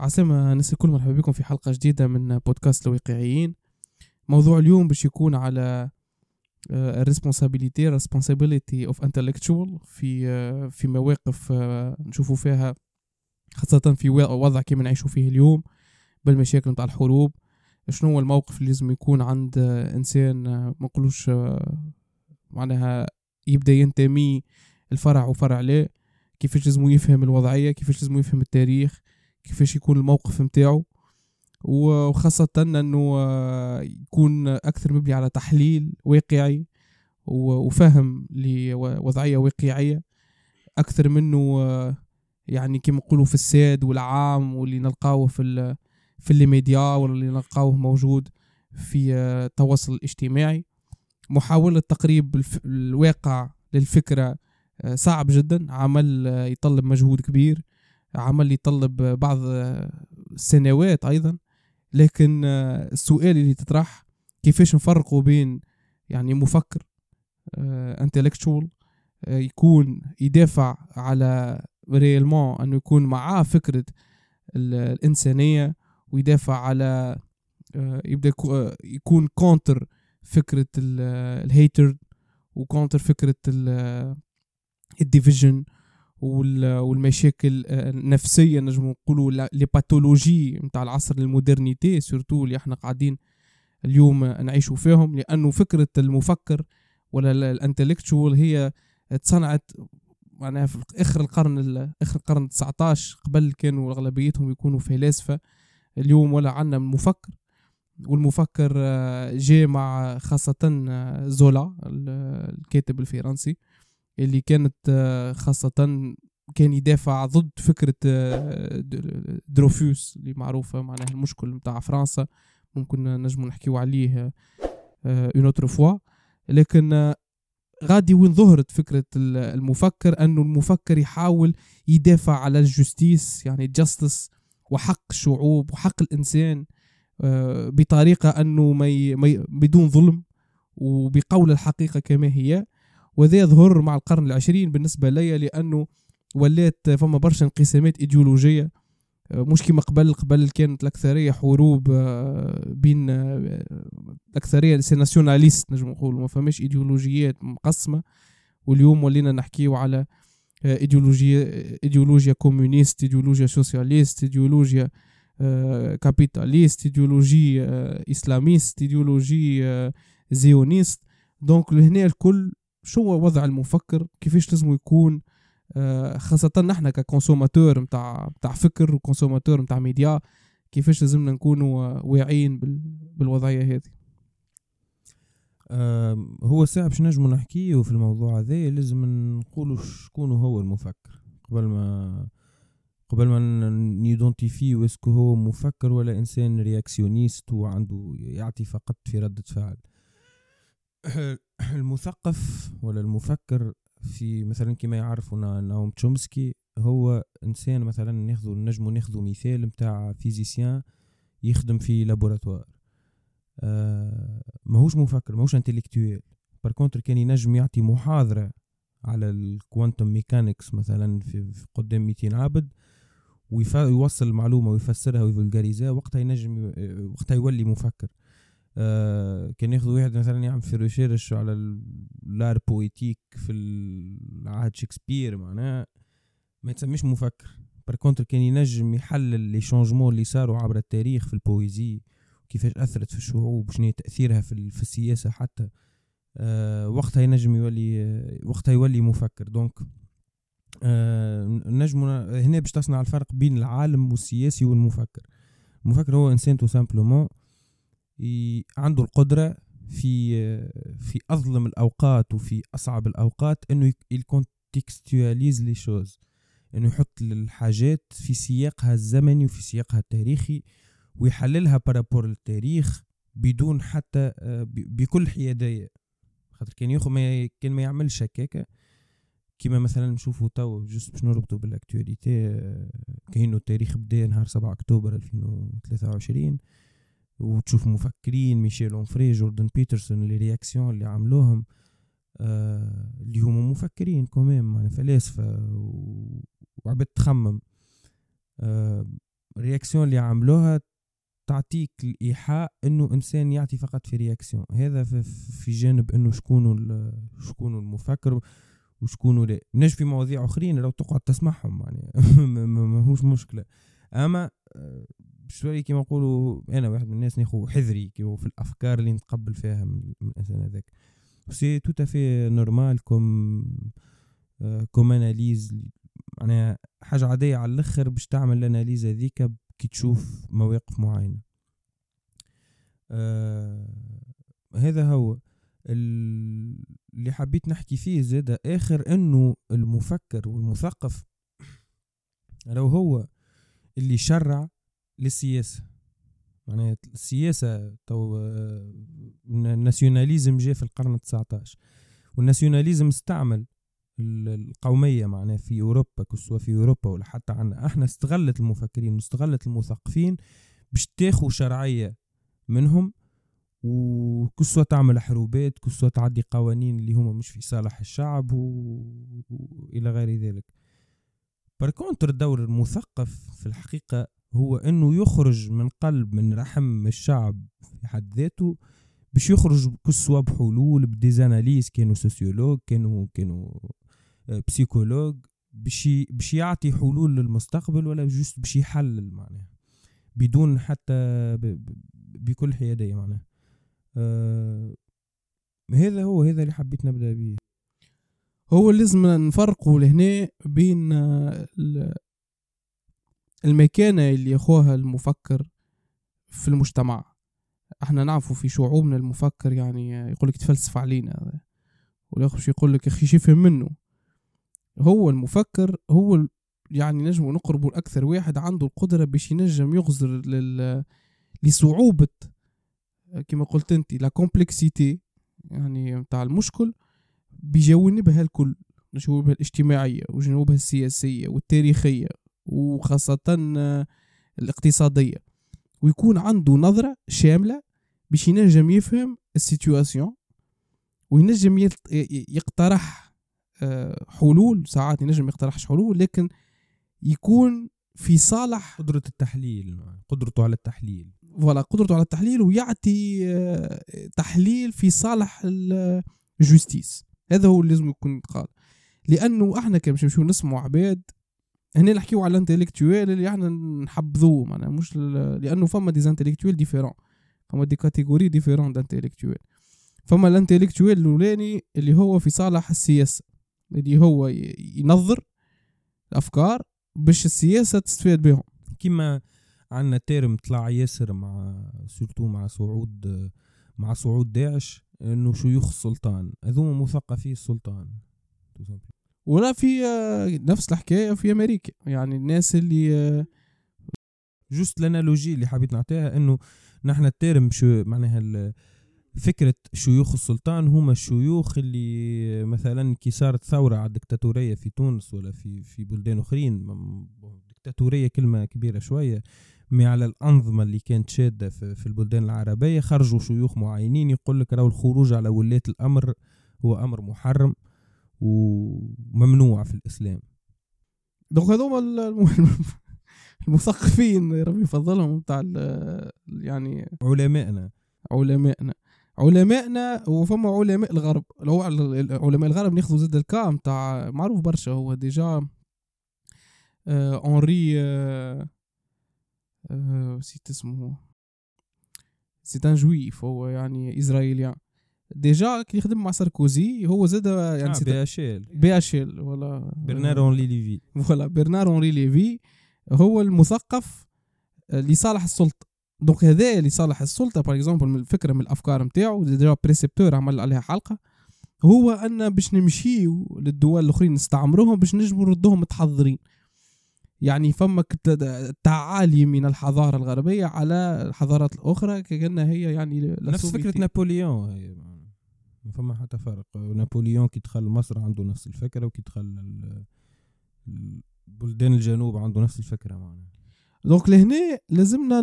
عسلامة الناس الكل مرحبا بكم في حلقة جديدة من بودكاست الواقعيين موضوع اليوم باش يكون على الريسبونسابيلتي responsibility اوف intellectual في آه، في مواقف آه، نشوفوا فيها خاصة في وضع كيما نعيشوا فيه اليوم بالمشاكل نتاع الحروب. شنو هو الموقف اللي لازم يكون عند آه، إنسان ما نقولوش معناها يبدأ ينتمي الفرع وفرع لا. كيفاش لازم يفهم الوضعية كيفاش لازم يفهم التاريخ. كيفاش يكون الموقف متاعو وخاصة أنه آه، يكون أكثر مبني على تحليل واقعي وفهم لوضعية واقعية أكثر منه آه، يعني كما نقولوا في الساد والعام واللي نلقاوه في في الميديا واللي نلقاوه موجود في آه، التواصل الاجتماعي. محاولة تقريب الواقع للفكرة صعب جدا عمل يطلب مجهود كبير. عمل يطلب بعض السنوات أيضا. لكن السؤال اللي تطرح كيفاش نفرقوا بين يعني مفكر intellectual يكون يدافع على réellement أنه يكون معاه فكرة الإنسانية ويدافع على يبدأ يكون contre فكرة ال hatred و contre فكرة ال division والمشاكل النفسيه نجم نقولوا les pathologies نتاع العصر ال modernité surtout اللي إحنا قاعدين اليوم نعيشوا فيهم لأنه فكرة المفكر ولا ال intellectual هي تصنعت معناها في آخر القرن آخر القرن 19 قبل كانوا أغلبيتهم يكونوا فلاسفة اليوم ولا عندنا مفكر والمفكر جاء مع خاصة زولا الكاتب الفرنسي. اللي كانت آه، خاصة كان يدافع ضد فكرة آه، دروفوس اللي معروفة معناها المشكل متاع فرنسا ممكن نجمو نحكيو عليه une autre fois لكن غادي وين ظهرت فكرة المفكر؟ أنه المفكر يحاول يدافع على ال justice يعني justice وحق الشعوب وحق الإنسان آه، بطريقة أنه ما بدون ظلم وبقول الحقيقة كما هي. وذا يظهر مع القرن العشرين بالنسبة لي لأنه ولات فما برشا انقسامات إيديولوجية. آه، مش كما قبل قبل كانت الأكثرية حروب آه، بين آه، الأكثرية c'est nationaliste نجم نقول ما فماش إيديولوجيات مقسمة. واليوم ولينا نحكيو على إيديولوجيا إيديولوجيا communiste إيديولوجيا socialiste إيديولوجيا capitaliste idéologie islamiste idéologie sioniste. donc لهنا الكل شو هو وضع المفكر؟ كيفاش لازم يكون؟ آه، خاصة نحن ك consommateur متاع متاع فكر و consommateur متاع ميديا كيفاش لازمنا نكونوا واعيين بالوضعية هذه؟ هو ساعة باش نجمو نحكيه في الموضوع هذا لازم نقولوا شكون هو المفكر. قبل ما قبل ما ن identifie est-ce que هو مفكر ولا إنسان réactionniste وعنده يعطي فقط في ردة فعل. المثقف ولا المفكر في مثلا كما يعرفوا ناوم تشومسكي هو إنسان مثلا ناخذ نجمو ناخذ مثال نتاع physicien يخدم في laboratoire. آه ماهوش مفكر ماهوش intellectuel par contre كان ينجم يعطي محاضرة على ال quantum mechanics مثلا في, قدام 200 عبد ويوصل المعلومة ويفسرها وي vulgarise ها وقتها ينجم وقتها يولي مفكر. آه كان ياخذ واحد مثلا يعمل في recherche على ال art poétique في العهد شكسبير معناها ما يتسميش مفكر. par contre كان ينجم يحلل les changements اللي صاروا عبر التاريخ في ال poésie كيفاش أثرت في الشعوب وشنو تأثيرها في, في السياسة حتى. آه وقتها ينجم يولي وقتها يولي مفكر. donc آه نجم هنا باش تصنع الفرق بين العالم والسياسي والمفكر. المفكر هو إنسان tout simplement عنده القدرة في في أظلم الأوقات وفي أصعب الأوقات إنه ي contextualise les choses إنه يحط الحاجات في سياقها الزمني وفي سياقها التاريخي ويحللها par rapport للتاريخ بدون حتى بكل حيادية. خاطر كان ياخذ ما كان ما يعملش هكاكا. كيما مثلا نشوفوا تو juste باش نربطوا بال actualité كاينو التاريخ بدا نهار 7 أكتوبر 2023 وتشوف مفكرين ميشيل أونفري جوردن بيترسون les réactions اللي عملوهم آه اللي هما مفكرين quand même يعني فلاسفة وعباد تخمم. آه ال réaction اللي عملوها تعطيك الإيحاء إنه إنسان يعطي فقط في réaction. هذا في, جانب إنه شكون شكون المفكر وشكون لا. نجي في مواضيع أخرين لو تقعد تسمعهم يعني ماهوش مشكلة. أما آه، شوي كيما نقولوا أنا واحد من الناس ناخذ حذري في الأفكار اللي نتقبل فيها من, الإنسان هذاك. c'est tout à fait normal comme comme analyse معناها حاجة عادية على الأخر باش تعمل ال analyse هذيك كي تشوف مواقف معينة. آه هذا هو. اللي حبيت نحكي فيه زاد آخر أنه المفكر والمثقف لو هو اللي شرع للسياسة. معناها السياسة تو ال nationalisme جاء في القرن التسعتاش. والناسيوناليزم استعمل القومية معناها في أوروبا كسوا في أوروبا ولا حتى عنا أحنا استغلت المفكرين واستغلت المثقفين باش تاخو شرعية منهم وكسوا تعمل حروبات كسوا تعدي قوانين اللي هما مش في صالح الشعب. وإلى غير ذلك. بركونتر دور المثقف في الحقيقة هو إنه يخرج من قلب من رحم الشعب في حد ذاته باش يخرج كسوا بحلول ب des analyses كانوا sociologues كانوا كانوا psychologues باش باش يعطي حلول للمستقبل ولا juste باش يحلل معناها. بدون حتى بكل حيادية معناها. آه هذا هو هذا اللي حبيت نبدأ به هو لازم نفرقوا لهنا بين المكانة اللي ياخوها المفكر في المجتمع. إحنا نعرفوا في شعوبنا المفكر يعني يقولك تفلسف علينا. والاخر يقول لك أخي شي منه. هو المفكر هو يعني نجم نقربه الأكثر واحد عنده القدرة باش ينجم يغزر لل... لصعوبة كما قلت انت لا كومبلكسيتي يعني متاع المشكل بجوانبها الكل. جوانبها الاجتماعية وجنوبها السياسية والتاريخية. وخاصة الاقتصادية. ويكون عنده نظرة شاملة باش ينجم يفهم ال situation وينجم يقترح آه، حلول. ساعات ينجم يقترحش حلول لكن يكون في صالح. قدرة التحليل قدرته على التحليل. voilà قدرته على التحليل ويعطي آه، تحليل في صالح ال justice هذا هو اللي لازم يكون قال. لأنه إحنا نمشيو نسمعوا عباد هنا نحكيو على ال intellectuel اللي إحنا نحبذوه معناها مش لأنه فما des intellectuels différents فما des catégories différentes d'intellectuels فما ال intellectuel الأولاني اللي هو في صالح السياسة اللي هو ينظر الأفكار باش السياسة تستفاد بهم. كيما عندنا terme طلع ياسر مع surtout مع صعود مع صعود داعش إنه شيوخ السلطان هذوما مثقفي السلطان. ولا في نفس الحكاية في أمريكا. يعني الناس اللي juste ال analogie اللي حبيت نعطيها إنه نحن ال terme شو معناها فكرة شيوخ السلطان هما الشيوخ اللي مثلا كي صارت ثورة على الدكتاتورية في تونس ولا في في بلدان أخرين دكتاتورية كلمة كبيرة شوية mais على الأنظمة اللي كانت شادة في, في البلدان العربية خرجوا شيوخ معينين يقول لك راهو الخروج على ولاة الأمر هو أمر محرم. وممنوع في الإسلام. دونك هذوما المثقفين ربي يفضلهم بتاع يعني علمائنا. علمائنا. علمائنا وفما علماء الغرب. لو علماء الغرب ناخذوا زاد الكا نتاع معروف برشا. هو ديجا آه اونري آه آه نسيت اسمه. سي ان جويف هو يعني اسرائيليان ديجا كي يخدم مع ساركوزي هو زاد يعني آه بي اش إل. بي إل ولا برنار اونري ليفي فوالا برنار اونري ليفي هو المثقف لصالح السلطة. دونك هذا لصالح السلطة باغ اكزومبل من الفكرة من الأفكار نتاعو ديجا بريسبتور عمل عليها حلقة. هو أن باش نمشيو للدول الأخرين نستعمروهم باش نجموا نردوهم متحضرين. يعني فما تعالي من الحضارة الغربية على الحضارات الأخرى كأنها هي يعني نفس فكرة نابليون ما فما حتى فرق. نابليون كي دخل مصر عنده نفس الفكرة وكي دخل بلدان الجنوب عنده نفس الفكرة معناها. donc لهنا لازمنا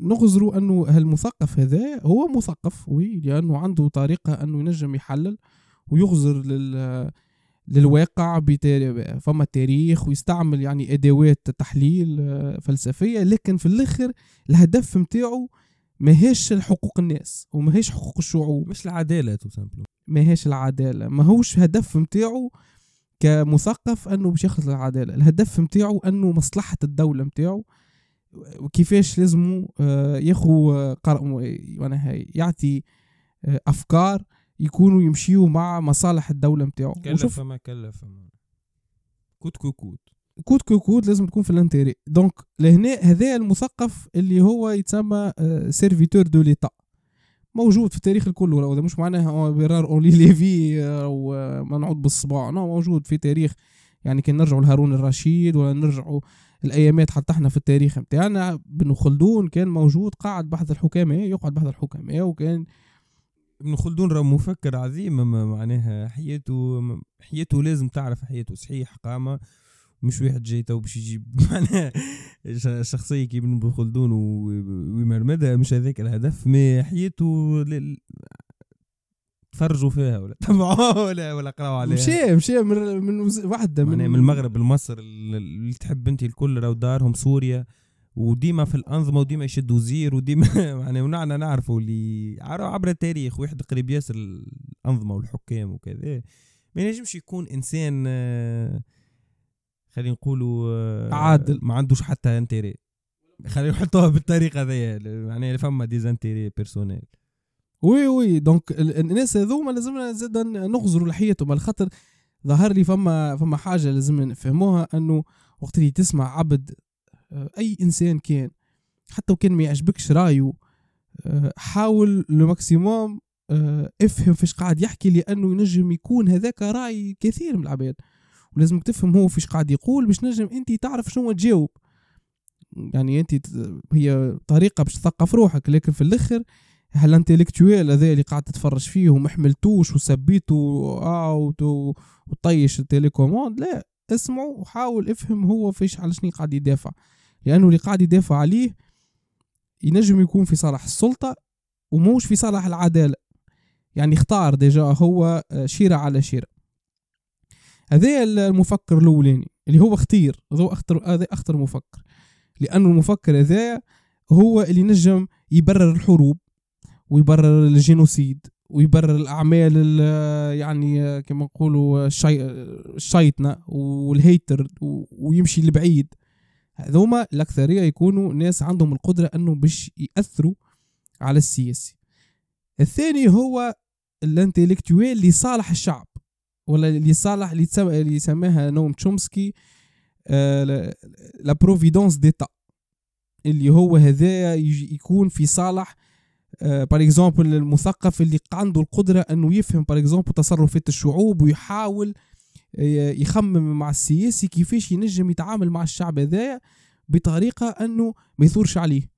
نغزروا أنه هالمثقف هذا هو مثقف oui لأنه عنده طريقة أنه ينجم يحلل ويغزر لل للواقع فما تاريخ ويستعمل يعني أدوات تحليل آه، فلسفية. لكن في الآخر الهدف متاعه ماهيش حقوق الناس وماهيش حقوق الشعوب. مش العدالة tout simplement. ماهيش العدالة. ماهوش هدف متاعه كمثقف أنه باش يخلق العدالة. الهدف متاعه أنه مصلحة الدولة متاعه وكيفاش لازموا آه، ياخو آه، معناها يعطي آه، أفكار يكونوا يمشيوا مع مصالح الدولة متاعه كلف ما كلف. coûte que coûte. coûte que coûte لازم تكون في ال intérêt. donc لهنا هذا المثقف اللي هو يتسمى serviteur de l'État موجود في التاريخ الكل ولا هذا مش معناها Bernard-Henri Lévy آه، ومنعود بالصباع non موجود في تاريخ يعني كان نرجعوا لهارون الرشيد ولا نرجعوا الأيامات حتى إحنا في التاريخ متاعنا ابن خلدون كان موجود قاعد بحث الحكماء يقعد بحث الحكماء وكان ابن خلدون راه مفكر عظيم معناها حياته حياته لازم تعرف حياته صحيح قامة. مش واحد جاي تو باش يجيب. معناها ش- شخصية كي ابن خلدون ويمرمدها مش هذاك الهدف مي حياته لل- تفرجوا فيها ولا تبعوها ولا ولا قراوا عليها. مشى مشى من من واحدة معناها من المغرب لمصر اللي تحب انت الكل راهو دارهم سوريا وديما في الأنظمة وديما يشد وزير وديما معناها ونعنا نعرفوا اللي عبر التاريخ واحد قريب ياسر الأنظمة والحكام وكذا. ما ينجمش يكون إنسان آه، خلينا نقولوا آه، عادل. ما عندوش حتى intérêt. خلينا نحطوها بالطريقة هذيا يعني فما des intérêts personnels oui oui donc ال- الناس هذوما لازمنا زاد نغزروا لحياتهم. على خاطر ظهر لي فما فما حاجة لازم نفهموها أنه وقت اللي تسمع عبد آه، أي إنسان كان حتى وكان ما يعجبكش رأيه آه، حاول le maximum آه، افهم فيش قاعد يحكي لأنه ينجم يكون هذاك رأي كثير من العباد. ولازمك تفهم هو فيش قاعد يقول باش نجم أنت تعرف شنو تجاوب. يعني أنت هي طريقة باش تثقف روحك لكن في الأخر ها ال intellectuel هذا اللي قاعد تتفرج فيه وما حملتوش وسبيته آه وطيش ال télécommande؟ لا اسمعوا وحاول افهم هو فيش على شنو قاعد يدافع. لأنه اللي قاعد يدافع عليه ينجم يكون في صالح السلطة وموش في صالح العدالة. يعني اختار déjà هو آه، شيرة على شيرة. هذا المفكر الأولاني اللي هو اختير هذا أخطر هذا أخطر مفكر. لأنه المفكر هذا هو اللي نجم يبرر الحروب ويبرر ال génocide ويبرر الأعمال ال- يعني كما نقولوا الشي... الشيطنة والهيتر ويمشي لبعيد. هذوما الاكثريه يكونوا ناس عندهم القدرة أنه باش يأثروا على السياسي. الثاني هو ال intellectuel لصالح الشعب. ولا لصالح اللي تسم- اللي يسميها نوم تشومسكي آه، la providence d'État اللي هو هذا يكون في صالح par exemple المثقف اللي عنده القدرة أنه يفهم par exemple تصرفات الشعوب ويحاول آه، يخمم مع السياسي كيفاش ينجم يتعامل مع الشعب هذايا بطريقة أنه ما يثورش عليه.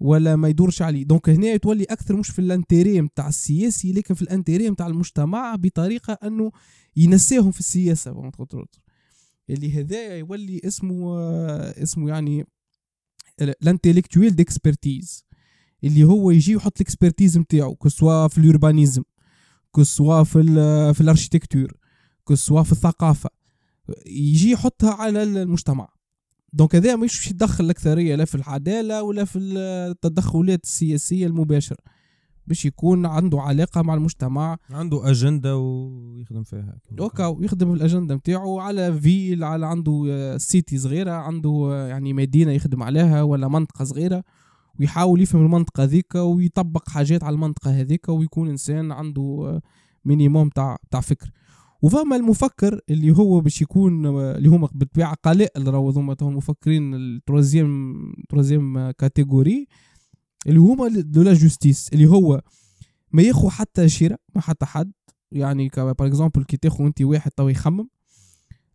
ولا ما يدورش عليه. donc هنا تولي أكثر مش في ال intérêt نتاع السياسي لكن في ال intérêt نتاع المجتمع بطريقة أنه ينساهم في السياسة اللي هذايا يولي اسمه آه، اسمه يعني ال intellectuel d'expertise اللي هو يجي يحط ال expertise نتاعو كسوا في ال urbanisme كسوا في في ال architecture كسوا في الثقافة. يجي يحطها على المجتمع. donc هذا مش باش يدخل الأكثرية لا في العدالة ولا في التدخلات السياسية المباشرة. باش يكون عنده علاقة مع المجتمع. عنده أجندة ويخدم فيها. أوكي ويخدم الأجندة نتاعو على ville على عنده cité صغيرة عنده يعني مدينة يخدم عليها ولا منطقة صغيرة ويحاول يفهم المنطقة ذيك ويطبق حاجات على المنطقة هذيك ويكون إنسان عنده minimum تاع تاع فكر. وفما المفكر اللي هو باش يكون آه، اللي هما بالطبيعه قلائل راهو هذوما تو المفكرين ال troisième troisième catégorie اللي هما de la justice اللي هو ما ياخو حتى شيرة ما حتى حد. يعني par exemple كي تاخو أنت واحد تو يخمم.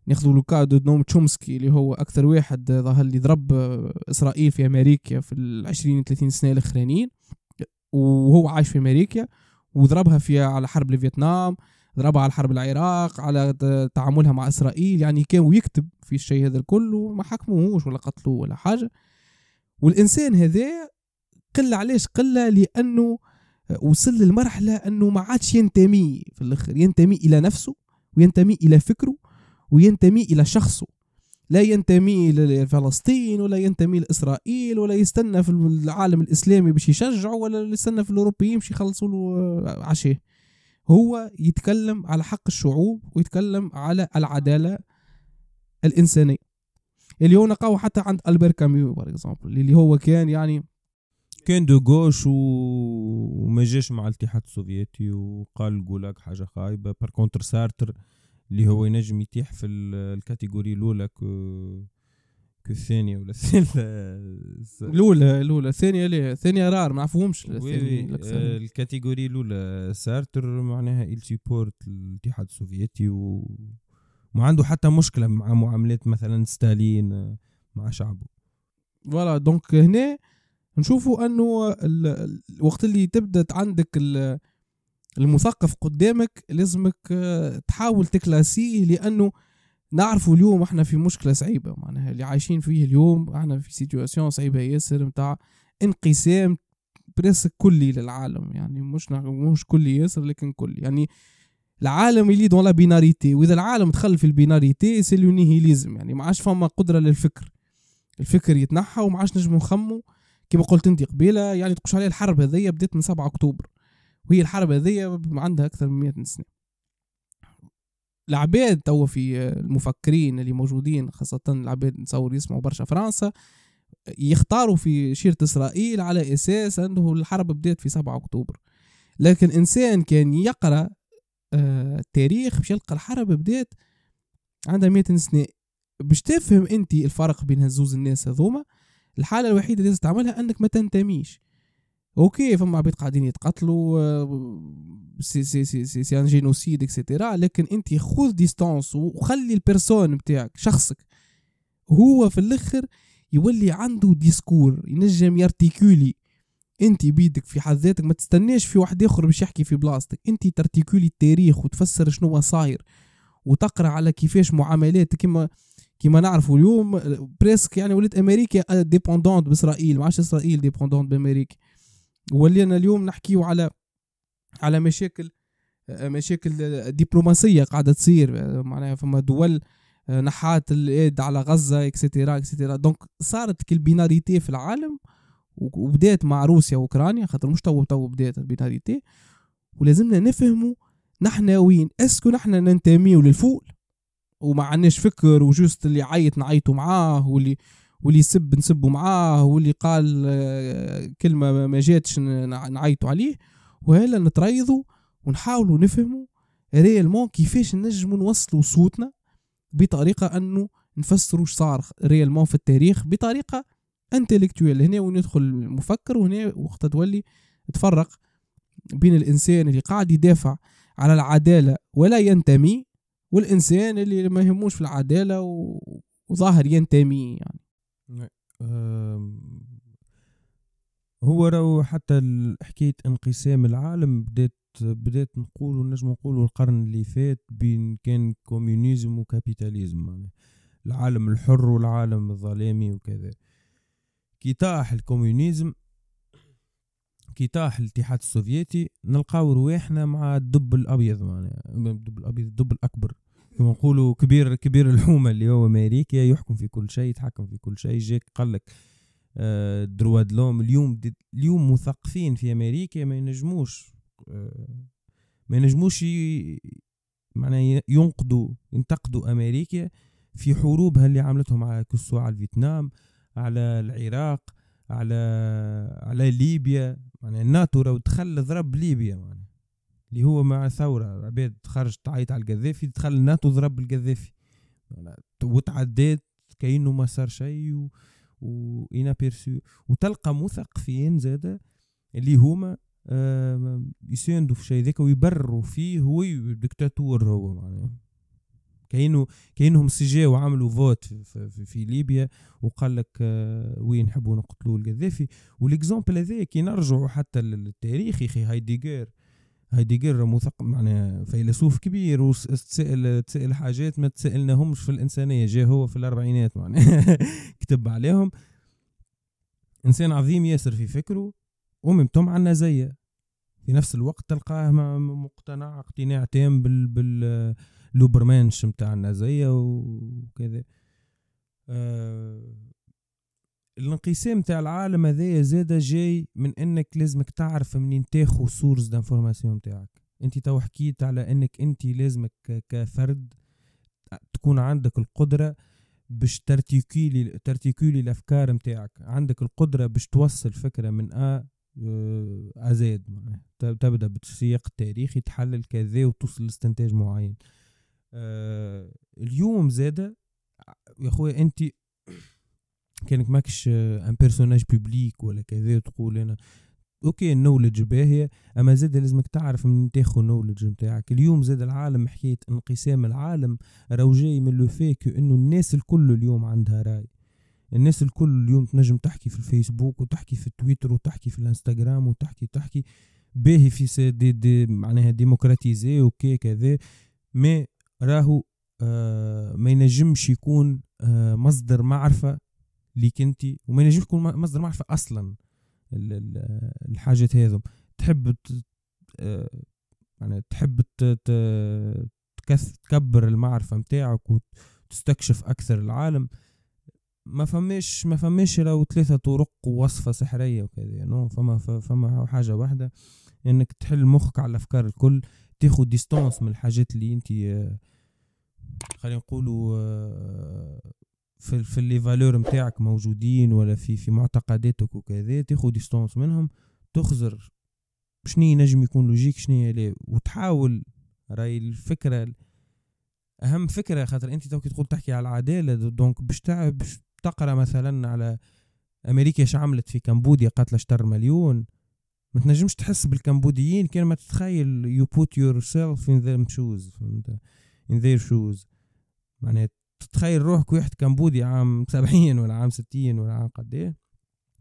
ناخذوا le cas de نوم تشومسكي اللي هو أكثر واحد ظهر لي ضرب إسرائيل في أمريكا في ال 20 30 سنة الأخرانيين. وهو عايش في أمريكا وضربها في على حرب الفيتنام ضربها على حرب العراق على تعاملها مع إسرائيل يعني كان ويكتب في الشيء هذا الكل وما حكموهوش ولا قتلوه ولا حاجة. والإنسان هذا قله علاش؟ قله لأنه وصل للمرحلة أنه ما عادش ينتمي في الآخر ينتمي إلى نفسه وينتمي إلى فكره وينتمي إلى شخصه. لا ينتمي لفلسطين ولا ينتمي لاسرائيل ولا يستنى في العالم الإسلامي باش يشجعه ولا يستنى في الأوروبيين باش يخلصوا له عشاه هو يتكلم على حق الشعوب ويتكلم على العدالة الإنسانية اللي هو نلقاو حتى عند البير كاميو par exemple اللي هو كان يعني كان de gauche. وما جاش مع الاتحاد السوفيتي وقال الجولاڨ حاجة خايبة par contre سارتر اللي هو ينجم يتيح في ال catégorie الأولى الثانية ولا الثالثة؟ الأولى الأولى. الثانية ليه؟ الثانية rare ما نعرفوهمش. ال catégorie الأولى سارتر معناها il supporte الاتحاد السوفيتي و ما عنده حتى مشكلة مع معاملات مثلا ستالين مع شعبه. voilà donc هنا نشوفوا أنه الوقت اللي تبدا عندك المثقف قدامك لازمك تحاول تكلاسيه لأنه نعرفوا اليوم إحنا في مشكلة صعيبة معناها اللي عايشين فيه اليوم إحنا في situation صعيبة ياسر نتاع انقسام presque كلي للعالم يعني مش مش كلي ياسر لكن كلي. يعني العالم اللي dans la binarité وإذا العالم دخل في ال binarité c'est le nihilisme يعني ما عادش فما قدرة للفكر. الفكر يتنحى وما عادش نجمو نخمو. كما قلت انت قبيلة يعني تقولش عليه الحرب هذيا بدات من 7 أكتوبر. وهي الحرب هذيا عندها أكثر من 100 سنة. العباد توا في المفكرين اللي موجودين خاصة العباد نتصور يسمعوا برشا فرنسا يختاروا في شيرة إسرائيل على أساس أنه الحرب بدأت في 7 أكتوبر. لكن إنسان كان يقرأ التاريخ باش يلقى الحرب بدات عندها 100 سنة. باش تفهم أنت الفرق بين هزوز الناس هذوما الحالة الوحيدة اللي لازم تعملها أنك ما تنتميش. أوكي فما عباد قاعدين يتقتلوا c'est c'est c'est c'est, c'est un génocide et cetera لكن أنت خذ distance وخلي ال personne بتاعك شخصك هو في الأخر يولي عنده discours ينجم يرتيكولي أنت بيدك في حد ذاتك ما تستناش في واحد آخر باش يحكي في بلاصتك. أنت ترتيكولي التاريخ وتفسر شنو صاير وتقرأ على كيفاش معاملات. كما كما نعرفوا اليوم presque يعني ولات أمريكا dépendante بإسرائيل. ما عادش إسرائيل dépendante بأمريكا. ولينا اليوم نحكيو على على مشاكل مشاكل دبلوماسية قاعدة تصير معناها فما دول نحات الإيد على غزة et cetera et cetera donc صارت كل binarité في العالم وبدأت مع روسيا وأوكرانيا خاطر مش تو تو بدات ال binarité. ولازمنا نفهموا نحن وين est-ce que نحن ننتميو لل foule وما عندناش فكر و juste اللي عيط نعيطوا معاه واللي واللي يسب نسبوا معاه واللي قال آه، كلمة ما جاتش نعيطوا عليه. وهلا نتريضوا ونحاولوا نفهموا réellement كيفاش نجموا نوصلوا صوتنا بطريقة أنه نفسروا صار réellement في التاريخ بطريقة intellectuelle هنا وين يدخل المفكر وهنا وقت تولي تفرق بين الإنسان اللي قاعد يدافع على العدالة ولا ينتمي والإنسان اللي ما يهموش في العدالة وظاهر ينتمي يعني. هو راهو حتى حكاية انقسام العالم بدات بدات نقولوا نجم نقولوا القرن اللي فات بين كان communisme و capitalisme معناها. العالم الحر والعالم الظلامي وكذا. كي طاح ال communisme كي طاح الاتحاد السوفيتي نلقاو رواحنا مع الدب الأبيض معناها. الدب الأبيض الدب الأكبر. كما نقولوا كبير كبير الحومة اللي هو أمريكا يحكم في كل شيء يتحكم في كل شيء. جاك قال لك آه، droits de l'homme اليوم اليوم مثقفين في أمريكا ما ينجموش آه، ما ينجموش معناها ينقدوا ينتقدوا أمريكا في حروبها اللي عملتهم على كسوا على الفيتنام على العراق على على ليبيا. معناها الناتو راهو دخل ضرب ليبيا معناها. اللي هو مع ثورة عباد خرجت تعيط على القذافي دخل الناتو ضرب القذافي. وتعديت كأنه ما صار شيء و... و بيرسو. وتلقى مثقفين زاده اللي هما آه يساندوا في شيء ذاك ويبرروا فيه هو دكتاتور هو معناها. كاينو كاينهم سجاو وعملوا vote في, في, ليبيا وقال لك آه وين نحبوا نقتلوا القذافي. وال exemple هذا كي نرجعوا حتى للتاريخ يا أخي هايديجر. هايديجر مثقف معناها فيلسوف كبير وتسأل تسأل حاجات ما تسألناهمش في الإنسانية جاء هو في الأربعينات معناها. كتب عليهم. إنسان عظيم ياسر في فكره و même temps نازي في نفس الوقت تلقاه مقتنع اقتناع تام بال, بال l'Übermensch متاع النازية وكذا. آه الانقسام تاع العالم هذايا زادا جاي من إنك لازمك تعرف منين تاخو source d'information تاعك. أنت تو حكيت على إنك أنت لازمك كفرد تكون عندك القدرة باش ت articuler ت articuler الأفكار نتاعك عندك القدرة باش توصل فكرة من A à Z تبدأ بالسياق التاريخي تحلل كذا وتوصل لاستنتاج معين. أه اليوم زاده يا خويا أنت كانك ماكش un personnage public ولا كذا تقول أنا okay ال knowledge باهية أما زاد لازمك تعرف من تاخو ال knowledge نتاعك اليوم زاد العالم حكاية انقسام العالم راهو جاي من le fait que إنه الناس الكل اليوم عندها رأي. الناس الكل اليوم تنجم تحكي في الفيسبوك وتحكي في التويتر وتحكي في الإنستغرام وتحكي تحكي. باهي في دي, دي معناها démocratisé okay كذا. mais راهو آه ما ينجمش يكون آه مصدر معرفة ليك انت وما ينجمش يكون مصدر معرفة أصلا الحاجات هذم تحب آه يعني تحب تكبر المعرفة متاعك وتستكشف أكثر العالم. ما فماش ما فماش لو ثلاثة طرق ووصفة سحرية وكذا non فما فما حاجة واحدة إنك تحل مخك على الأفكار الكل تاخد distance من الحاجات اللي أنت خلينا نقولوا في في les valeurs نتاعك موجودين ولا في في معتقداتك وكذا تاخد distance منهم تخزر شنو ينجم يكون logique شنو لا وتحاول راي الفكرة أهم فكرة خاطر أنت تو كي تقول تحكي على العدالة donc باش تقرأ مثلا على أمريكا إيش عملت في كمبوديا قاتلة شطر مليون ما تنجمش تحس بالكمبوديين كان ما تتخيل you put yourself in their shoes فهمت؟ in their shoes معناها تتخيل روحك واحد كمبودي عام سبعين ولا عام ستين ولا عام قديه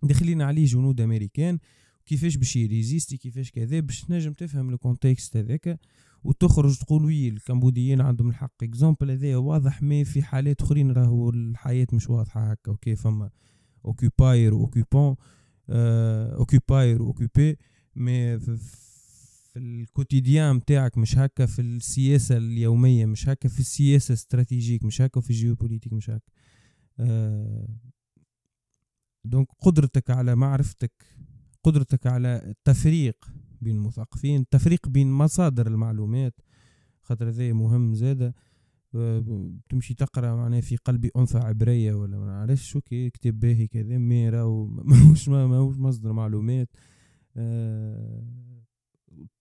داخلين عليه جنود أمريكان كيفاش باش ي résister كيفاش كذا باش تنجم تفهم ال contexte هذاك وتخرج تقول oui الكمبوديين عندهم الحق. exemple هذا واضح ما في حالات أخرين راهو الحياة مش واضحة هكا. okay فما occupier و occupant occupier و occupé mais في ال quotidien متاعك مش هكا في السياسة اليومية مش هكا في السياسة stratégique مش هكا في ال géopolitique مش هكا. أه دونك قدرتك على معرفتك قدرتك على التفريق بين المثقفين التفريق بين مصادر المعلومات خاطر هذا مهم زادة. تمشي تقرأ معناها في قلبي أنثى عبرية ولا ما نعرفش شو كتاب باهي كذا مي راهو ماهوش ماهوش مصدر معلومات. أه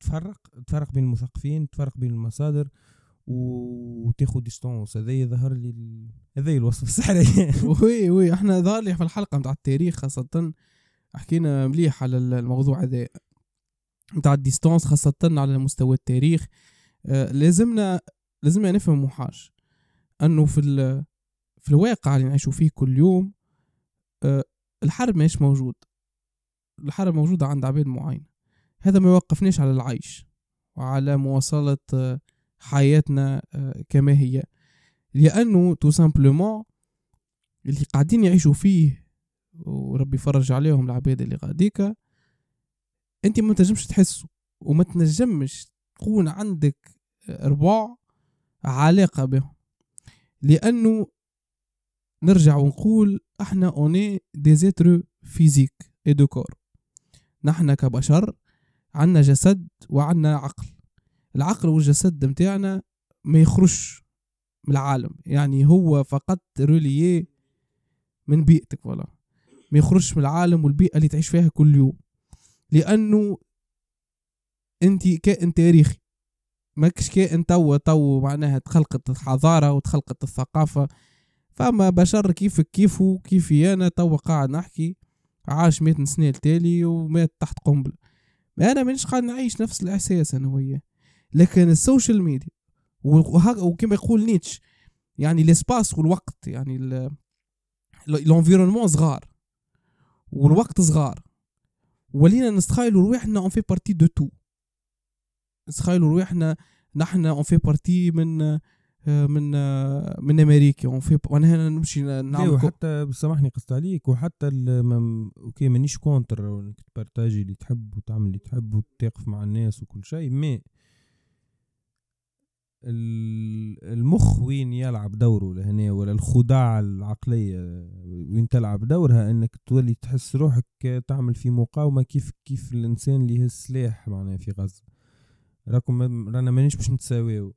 تفرق تفرق بين المثقفين تفرق بين المصادر وتاخد distance هذا يظهر لي هذا الوصف السحري وي وي إحنا ظهر لي في الحلقة نتاع التاريخ خاصة حكينا مليح على الموضوع هذا. نتاع ال distance خاصة على مستوى التاريخ. آه لازمنا لازمنا نفهم حاجة أنه في في الواقع اللي نعيشوا فيه كل يوم آه الحرب ماهيش موجود. الحرب موجودة عند عباد معين هذا ما يوقفنيش على العيش وعلى مواصلة آه حياتنا آه كما هي. لأنه tout simplement اللي قاعدين يعيشوا فيه وربي يفرج عليهم العباد اللي غاديكا أنت ما تنجمش تحسه وما تنجمش تكون عندك ربع علاقة بهم. لأنه نرجع ونقول إحنا on est des êtres physiques et de corps نحنا كبشر عنا جسد وعنا عقل. العقل والجسد متاعنا ما يخرجش من العالم. يعني هو فقط relié من بيئتك ولا ما يخرجش من العالم والبيئة اللي تعيش فيها كل يوم. لأنه انت كائن تاريخي. ماكش كائن تو تو معناها تخلقت الحضارة وتخلقت الثقافة. فما بشر كيفك كيفو كيفي أنا تو قاعد نحكي عاش مئة سنة التالي ومات تحت قنبلة. أنا مانيش قاعد نعيش نفس الإحساس أنا وياه. لكن ال social media وكما يقول نيتش يعني ال espace والوقت يعني ال environnement صغار. والوقت صغار. ولينا نستخيلوا رواحنا on fait partie de tout نستخيلوا رواحنا نحن on fait partie من من من أمريكا. en fait هنا نمشي نعمل حتى سامحني قصت عليك وحتى OK مانيش contre إنك تبارتاجي اللي تحب وتعمل اللي تحب وتقف مع الناس وكل شيء mais المخ وين يلعب دوره لهنا؟ ولا الخداع العقلية وين تلعب دورها؟ إنك تولي تحس روحك تعمل في مقاومة كيف كيف الإنسان اللي هز سلاح معناها في غزة. راكم رانا مانيش باش نتساويو.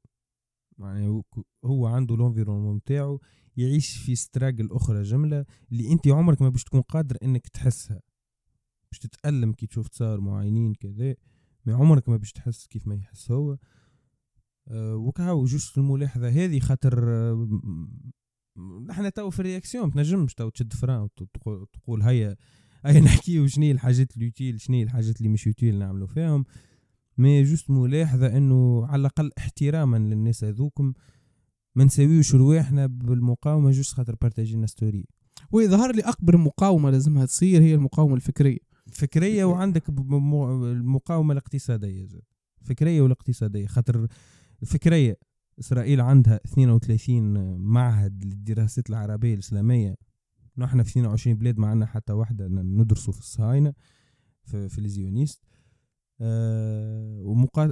معناها هو عنده l'environnement نتاعو يعيش في struggle أخرى جملة اللي أنت عمرك ما باش تكون قادر إنك تحسها. باش تتألم كي تشوف تصاور معينين كذا ما عمرك ما باش تحس كيف ما يحس هو. أه juste الملاحظة هذه خاطر أه نحنا تو في ال réaction تنجمش تو تشد frein تقول هيا هيا نحكيو شنو الحاجات ال utile شنو الحاجات اللي مش يوتيل نعملو فيهم. mais juste ملاحظة إنه على الأقل احتراما للناس هذوكم ما نساويوش رواحنا بالمقاومة juste خاطر بارتاجينا story. ويظهر لي أكبر مقاومة لازمها تصير هي المقاومة الفكرية. فكرية وعندك المقاومة الاقتصادية زاد. فكرية والاقتصادية خاطر فكرية إسرائيل عندها 32 معهد للدراسات العربية الإسلامية. نحن في 22 بلاد ما عندنا حتى واحدة ندرسوا في الصهاينة في, في ال sionistes. أه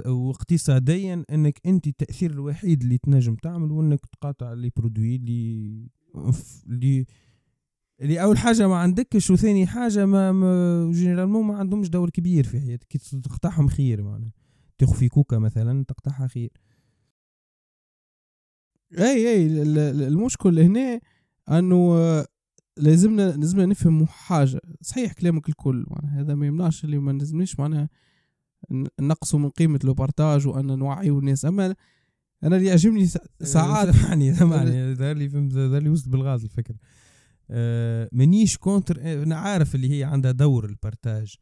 واقتصاديا إنك أنت التأثير الوحيد اللي تنجم تعمل إنك تقاطع les produits اللي اللي اللي اول حاجة ما عندكش وثاني حاجة ما, ما généralement ما عندهمش دور كبير في حياتك. كي تقطعهم خير معناها. تخفي كوكا مثلا تقطعها خير. إي إي المشكل هنا إنه لازمنا لازمنا نفهم حاجة. صحيح كلامك الكل معناها. هذا ما يمنعش اللي ما لازمنيش معناها نقصوا من قيمة le partage وأن نوعيو الناس. أما أنا اللي يعجبني ساعات سامحني سامحني ظهر لي فهمت ظهر لي وسط بالغاز الفكرة آه، مانيش contre آه، أنا عارف اللي هي عندها دور ال partage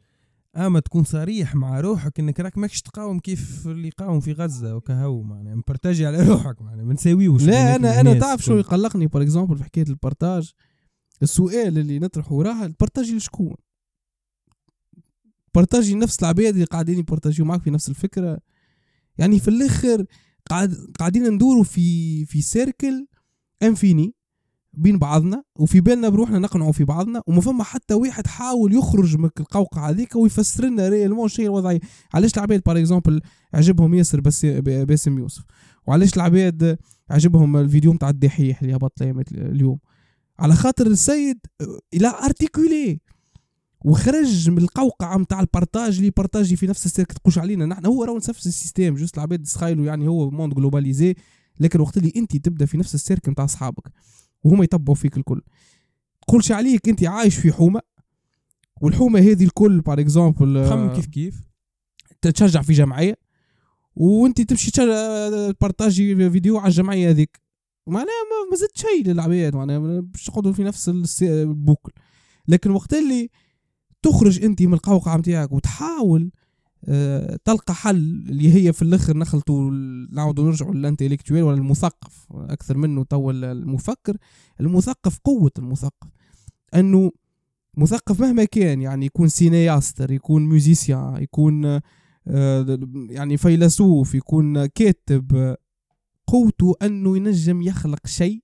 أما تكون صريح مع روحك إنك راك ماكش تقاوم كيف اللي قاوم في غزة وكهو معناها. مبرتاجي على روحك معناها ما نساويوش لا أنا أنا تعرف شو يقلقني؟ par exemple في حكاية ال partage السؤال اللي نطرحه وراه البرتاجي لشكون؟ بارتاجي نفس العباد اللي قاعدين يبارتاجيو معك في نفس الفكرة. يعني في الآخر قاعد قاعدين ندوروا في في cercle infini بين بعضنا وفي بالنا بروحنا نقنعوا في بعضنا وما فما حتى واحد حاول يخرج من القوقعة هذيك ويفسر لنا réellement شنو الوضعيه علاش العباد par exemple عجبهم ياسر بس باسم يوسف؟ وعلاش العباد عجبهم الفيديو نتاع الدحيح اللي هبط اليوم؟ على خاطر السيد il a articulé وخرج من القوقعة نتاع ال partage اللي بارتاجي في نفس ال cercle تقولش علينا. نحن هو راهو نفس ال système juste العباد تخيلوا يعني هو monde globalisé لكن وقت اللي انت تبدا في نفس ال cercle نتاع اصحابك وهما يطبقوا فيك الكل. تقولش عليك انت عايش في حومة والحومة هذه الكل par exemple خمم كيف كيف؟ تشجع في جمعية وانت تمشي تبارتاجي فيديو على الجمعية هذيك. معناها ما زدت شيء للعباد معناها باش تقعدوا في نفس ال boucle لكن وقت اللي تخرج انت من القوقعة نتاعك وتحاول آه، تلقى حل اللي هي في الآخر نخلطوا نعاودوا نرجعوا لل intellectuel ولا المثقف. أكثر منه تو المفكر. المثقف قوة المثقف. إنه مثقف مهما كان يعني يكون cinéaste يكون musicien يكون آه، يعني فيلسوف يكون كاتب قوته إنه ينجم يخلق شيء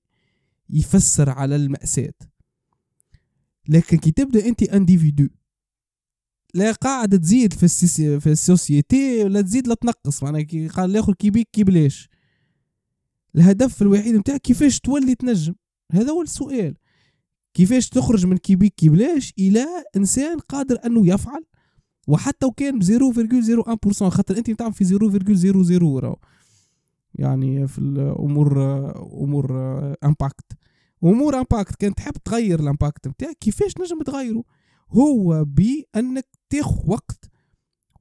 يفسر على المأساة. لكن كي تبدأ أنت individu لا قاعدة تزيد في السيسي في ال société ولا تزيد لا تنقص. معناها كي قال الآخر كي بيك كي بلاش. الهدف الوحيد نتاعك كيفاش تولي تنجم. هذا هو السؤال. كيفاش تخرج من كي بيك كي بلاش إلى إنسان قادر أنه يفعل؟ وحتى وكان ب 0.01% خاطر أنت تعمل في 0.00 راهو. يعني في الأمور أمور impact أمور impact كان تحب تغير ال impact نتاعك كيفاش نجم تغيره؟ هو بأنك تاخذ وقت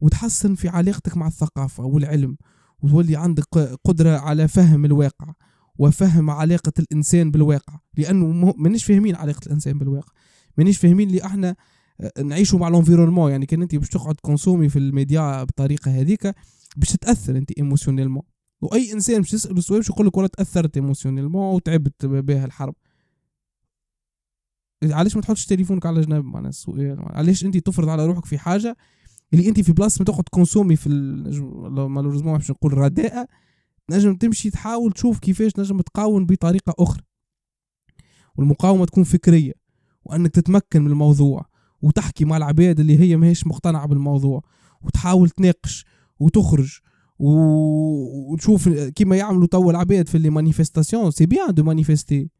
وتحسن في علاقتك مع الثقافة والعلم وتولي عندك قدرة على فهم الواقع وفهم علاقة الإنسان بالواقع لأنه مانيش فاهمين علاقة الإنسان بالواقع مانيش فاهمين اللي إحنا آه، نعيشوا مع ال environnement يعني كان أنت باش تقعد consommer في الميديا بطريقة هذيك باش تتأثر أنت émotionnellement وأي إنسان باش تساله سؤال باش يقول لك والله تأثرت émotionnellement وتعبت بها الحرب. علاش ما تحطش تليفونك على جنب معناها السؤال؟ علاش انت تفرض على روحك في حاجة اللي انت في بلاصة ما تقعد consommer في malheureusement باش نقول رداءة نجم تمشي تحاول تشوف كيفاش نجم تقاوم بطريقة أخرى. والمقاومة تكون فكرية وأنك تتمكن من الموضوع وتحكي مع العباد اللي هي ماهيش مقتنعة بالموضوع وتحاول تناقش وتخرج وتشوف كيما يعملوا توا العباد في les manifestations c'est bien de manifester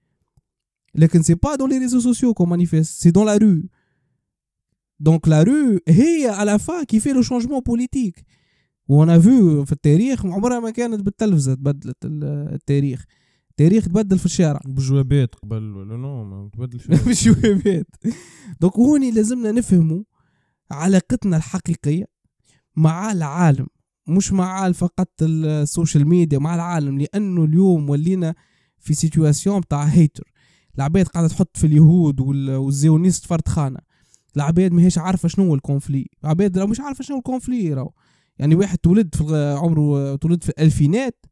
لكن c'est pas dans les réseaux sociaux qu'on manifeste c'est dans la rue donc la rue هي على فا qui fait le changement politique و on a vu في التاريخ عمرها ما كانت بالتلفزة تبدلت ال- التاريخ. التاريخ تبدل في الشارع. بجوابات قبل ولا non ما تبدل شيء مش جوابات donc هوني لازمنا نفهموا علاقتنا الحقيقية مع العالم. مش مع فقط ال social media مع العالم. لأنه اليوم ولينا في situation بتاع haters العباد قاعدة تحط في اليهود وال- وال sionistes فرد خانة. العباد ماهيش عارفة شنو هو ال conflit. العباد راهو مش عارفة شنو ال conflit راهو. يعني واحد تولد في عمره تولد في الألفينات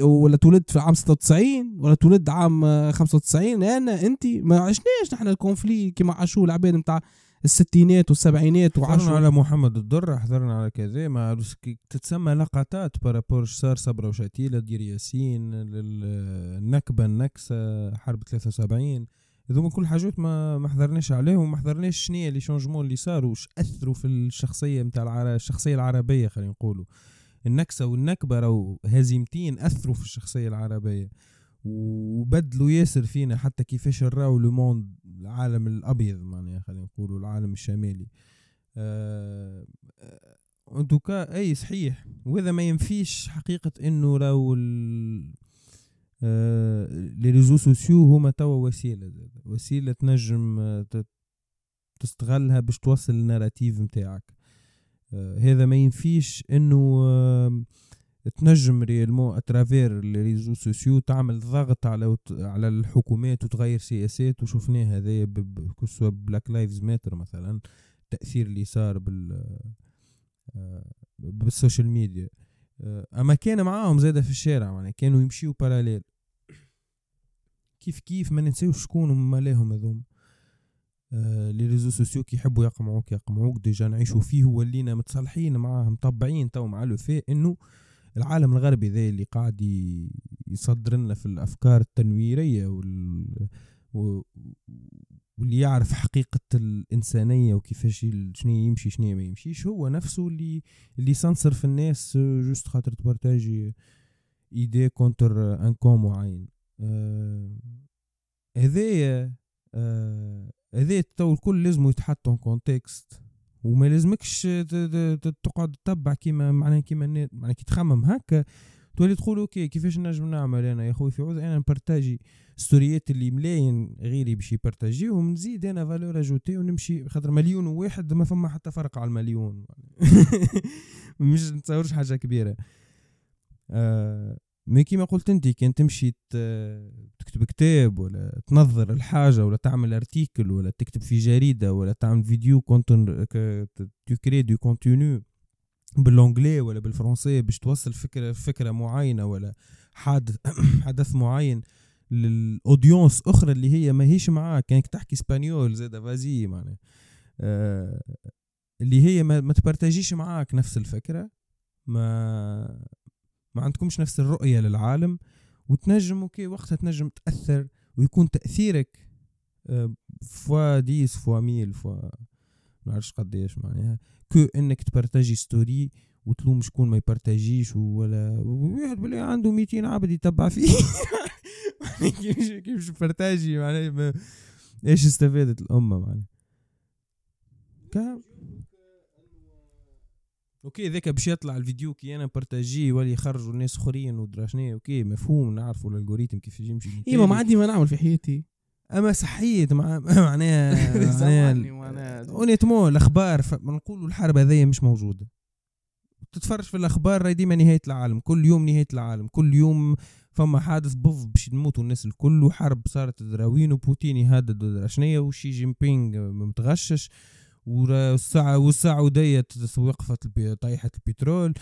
ولا تولد في عام 96 ولا تولد عام آه، 95 أنا انت ما عشناش نحن ال conflit كيما عاشوا العباد نتاع الستينات والسبعينات حضرنا وعاشوا على محمد الدرة حضرنا على كذا. ما تتسمى لقطات par rapport صار صبرا وشاتيلا دير ياسين النكبة النكسة حرب 73 هذوما كل حاجات ما ما حضرناش عليهم ما حضرناش شنو لي شونجمون اللي صاروا وش أثروا في الشخصية نتاع العر... الشخصية العربية خلينا نقولوا. النكسة والنكبة راهو هزيمتين أثروا في الشخصية العربية. وبدلوا ياسر فينا حتى كيفاش نراو لو موند العالم الأبيض معناها خلينا نقولوا العالم الشمالي آه ان توكا أي صحيح وهذا ما ينفيش حقيقة إنه ال- آه، les réseaux sociaux هما توا وسيلة. وسيلة تنجم آه، تستغلها باش توصل ال narratif نتاعك آه، هذا ما ينفيش إنه آه، تنجم réellement à travers les réseaux sociaux تعمل ضغط على على الحكومات وتغير سياسات. وشفناه هذايا que ce soit Black Lives Matter مثلا التاثير اللي صار بال آه، بال social media. آه، أما كان معاهم زاده في الشارع يعني كانوا يمشيوا parallèle كيف كيف ما ننساوش شكون هما ليهم هذوما. les réseaux sociaux كي يحبوا يقمعوك يقمعوك. déjà نعيشوا فيه ولينا متصالحين معاه مطبعين تو مع le fait إنه العالم الغربي ذا اللي قاعد يصدر لنا في الأفكار التنويرية وال واللي يعرف حقيقة الإنسانية وكيفاش شنو يمشي شنو ما يمشيش هو نفسه اللي اللي يسنصر في الناس آه، juste خاطر تبارتاجي idée contre un camp معين. آه، هذايا آه، هذايا تو الكل لازم يتحط en contexte وما لازمكش تقعد تتبع كيما معناها كيما النا- معناها كي تخمم. هكا تولي تقول OK كيفاش نجم نعمل أنا يا خويا في عوض أنا نبارتاجي ستوريات اللي ملايين غيري باش يبارتاجيهم نزيد أنا valeur ajoutée ونمشي خاطر مليون وواحد ما فما حتى فرق على المليون. مش نتصورش حاجة كبيرة. آه mais كيما قلت انت كان تمشي تكتب كتاب ولا تنظر الحاجة ولا تعمل article ولا تكتب في جريدة ولا تعمل فيديو contenu tu crées du contenu بال anglais ولا بالفرنسي باش توصل فكرة فكرة معينة ولا حادث حدث معين لل audience أخرى اللي هي ما هيش معاك. كانك تحكي espagnol زاد فازي معناها. آه اللي هي ما, ما تبارتاجيش معاك نفس الفكرة ما ما عندكمش نفس الرؤية للعالم وتنجم OK وقتها تنجم تأثر ويكون تأثيرك آه، fois dix fois mille fois ما نعرفش قديش معناها que إنك تبارتاجي ستوري وتلوم شكون ما يبارتاجيش ولا واحد بلي عنده 200 عبد يتبع فيه. كيفاش كيفاش بارتاجي معناها إيش استفادت الأمة معناها؟ OK ذاك باش يطلع الفيديو كي أنا بارتاجيه ولا يخرجوا الناس أخرين ودرا شنو OK مفهوم نعرفوا ال algorithme كيف يمشي أيوه ما عندي ما نعمل في حياتي. أما صحيت مع معناها معناها honnêtement الأخبار ف- نقولوا الحرب هذيا مش موجودة. تتفرج في الأخبار راهي ديما نهاية العالم كل يوم نهاية العالم كل يوم فما حادث بوف باش يموتوا الناس الكل وحرب صارت دراوين وبوتين يهدد شنيا وشي جينبينغ متغشش. والساعة والسعودية تت- وقفت طيحة البترول.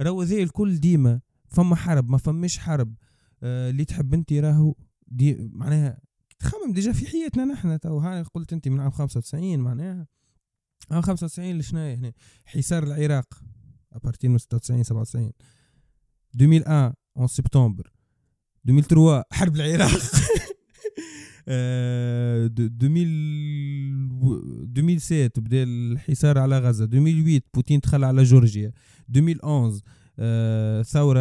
راهو ذي الكل ديما فما حرب ما فماش حرب. آه اللي تحب انت راهو دي معناها تخمم déjà في حياتنا نحن تو. هاني قلت انت من عام 95 معناها. عام 95 لشناهي هنا؟ حصار العراق à partir من 96 97 2001 onze septembre. 2003 حرب العراق. deux- 2000 2007 بدا الحصار على غزة. 2008 بوتين دخل على جورجيا. 2011 آه، ثورة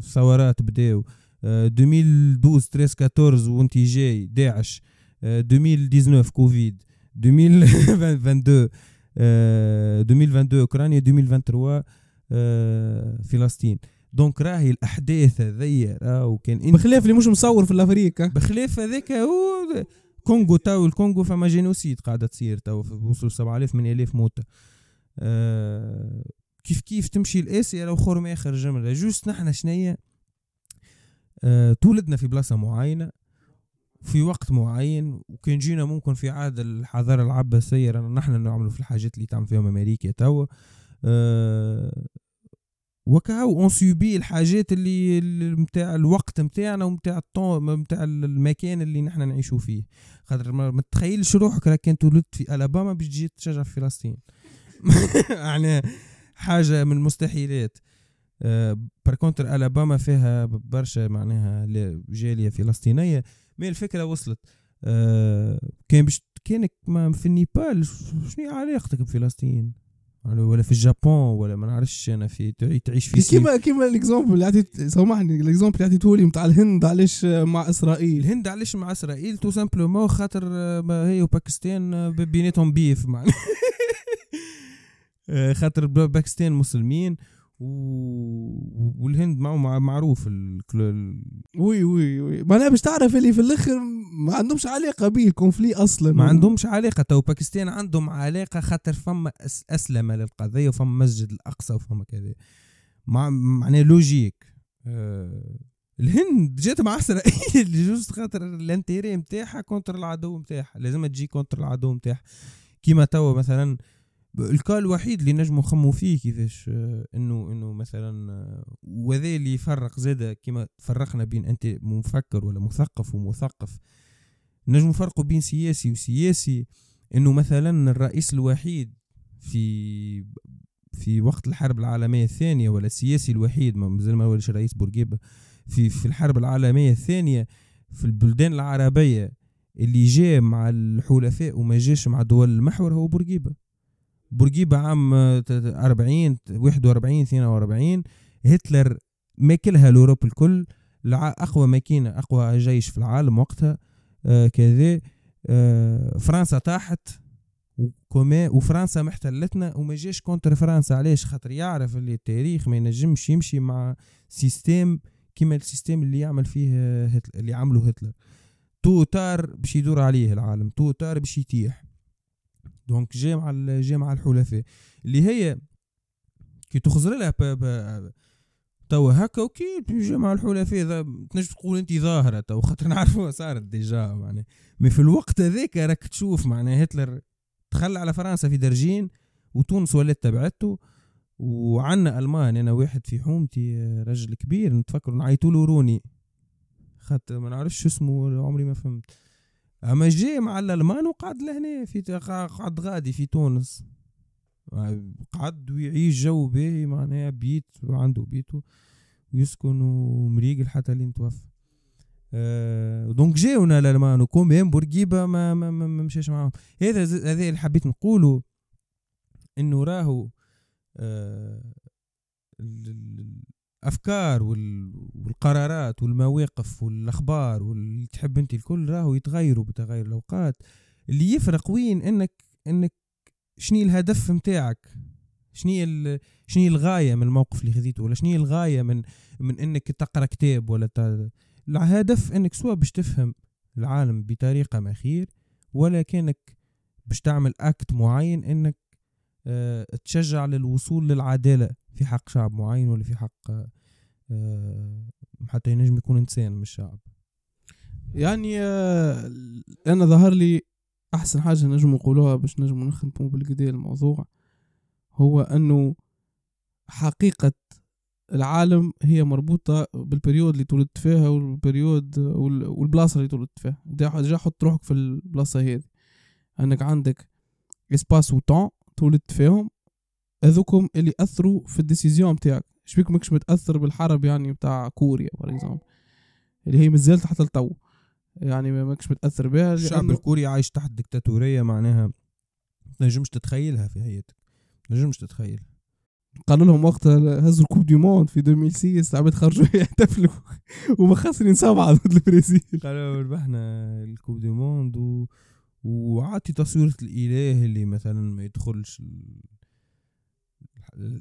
ثورات بداو. آه، 2012 13 14 وانت جاي داعش. آه، 2019 كوفيد. 2022 آه، 2022 أوكرانيا. 2023 آه، فلسطين. donc راهي الأحداث هذيا راهو كان انت بخلاف اللي مش مصور في l'Afrique ها. بخلاف هذاك au Congo تو الكونغو فما génocide قاعدة تصير تو وصلوا 7000 من 1000 موتى آه كيف كيف تمشي الآسيا لو خرم آخر جمله juste نحن شنيا آه تولدنا في بلاصة معينة في وقت معين وكان جينا ممكن في عهد الحضارة العباسية رانا نحن نعملوا في الحاجات اللي تعمل فيهم أمريكا توا. آه وكهو on subit الحاجات اللي متاع الوقت متاعنا ومتاع الطون متاع المكان اللي نحن نعيشوا فيه. خاطر ما تتخيلش روحك راك كان تولدت في ألاباما باش تجي تشجع في فلسطين. يعني حاجة من المستحيلات. par contre ألاباما فيها برشا معناها جالية فلسطينية mais الفكرة وصلت. آه كان باش كانك ما في النيبال شنو علاقتك بفلسطين؟ ولا في اليابان ولا ما نعرفش أنا في تعي- تعيش في. كيما كيما ال exemple اللي عطيت سامحني ال exemple اللي عطيته لي نتاع الهند علاش مع إسرائيل؟ الهند علاش مع إسرائيل؟ tout simplement خاطر هي وباكستان بيناتهم beef معناها. خاطر باكستان مسلمين. و... والهند معه مع- معروف الكل... ال- oui oui oui. معناها باش تعرف اللي في الأخر ما عندهمش علاقة بال conflit أصلا. ما عندهمش علاقة. تو باكستان عندهم علاقة خاطر فما أس... أسلمة للقضية وفما مسجد الأقصى وفما كذا. مع معناها logique آه... الهند جات مع إسرائيل juste خاطر ال intérêt نتاعها contre العدو نتاعها لازم تجي contre العدو نتاعها كيما توا مثلا الكال الوحيد اللي نجمو نخمو فيه كيفاش آه، إنه إنه مثلا آه، وهذا اللي يفرق زاده كيما فرقنا بين أنت مفكر ولا مثقف ومثقف نجم نفرقوا بين سياسي وسياسي. إنه مثلا الرئيس الوحيد في في وقت الحرب العالمية الثانية ولا السياسي الوحيد ما مازال ما ولش رئيس بورقيبة في في الحرب العالمية الثانية في البلدان العربية اللي جاء مع الحلفاء وما جاش مع دول المحور هو بورقيبة. بورقيبة عام آه، ت- ت- 40 41 42 هتلر ماكلها الأوروب الكل أقوى ماكينة أقوى جيش في العالم وقتها آه كذا. آه فرنسا طاحت وكما وفرنسا محتلتنا وما جاش كونتر فرنسا. علاش؟ خاطر يعرف اللي التاريخ ما ينجمش يمشي مع système كيما ال système اللي يعمل فيه هتلر اللي عمله هتلر. tôt ou tard باش يدور عليه العالم tôt ou tard باش يتيح. donc جا مع ال- جا مع الحلفاء. اللي هي كي تخزر لها توا هكا وكي جا مع الحلفاء تنجم تقول انت ظاهرة تو خاطر نعرفوها صارت déjà معناها. mais في الوقت هذاك راك تشوف معناها هتلر دخل على فرنسا في درجين وتونس ولات تبعته وعنا ألمان. أنا واحد في حومتي رجل كبير نتفكر نعيطوا روني. خاطر ما نعرفش شو اسمه عمري ما فهمت. أما جاي مع الألمان وقعد لهنا في قعد غادي في تونس. قعد ويعيش جو باهي معناها بيت عنده بيته ويسكن ومريقل حتى لين توفى. آه donc جاونا الألمان و quand même بورقيبة ما ما, ما, ما مشاش معاهم. هذا هذا اللي حبيت نقوله إنه راهو ال- الأفكار وال- والقرارات والمواقف والأخبار واللي تحب أنت الكل راهو يتغيروا بتغير الأوقات. اللي يفرق وين؟ إنك إنك شنو الهدف متاعك؟ شنو شنو الغاية من الموقف اللي خذيته؟ ولا شنو الغاية من من إنك تقرأ كتاب ولا ت... الهدف إنك سواء باش تفهم العالم بطريقة ما خير ولا كانك باش تعمل acte معين إنك تشجع للوصول للعدالة في حق شعب معين ولا في حق آه، حتى ينجم يكون إنسان مش شعب؟ يعني آه، أنا ظهر لي أحسن حاجة نجم نقولوها باش نجم نخدموا بالكدا الموضوع هو أنه حقيقة العالم هي مربوطة بال période اللي تولدت فيها وال période وال- والبلاصة اللي تولدت فيها. déjà حط روحك في البلاصة هذه. أنك عندك espace و temps تولدت فيهم هذوكم اللي أثروا في ال décision بتاعك. شبيك ماكش متأثر بالحرب يعني بتاع كوريا par exemple اللي هي مازالت حتى لتو. يعني ما ماكش متأثر بها. الشعب الكوري عايش تحت ديكتاتورية معناها تنجمش تتخيلها في حياتك. تنجمش تتخيل. قالوا لهم وقتها هزوا ال coupe du monde في 2006 العباد خرجوا يحتفلوا. وما خاسرين سبعه ضد البرازيل. قالوا ربحنا الكوب دي موند و... وعطي تصويرة الإله اللي مثلا ما يدخلش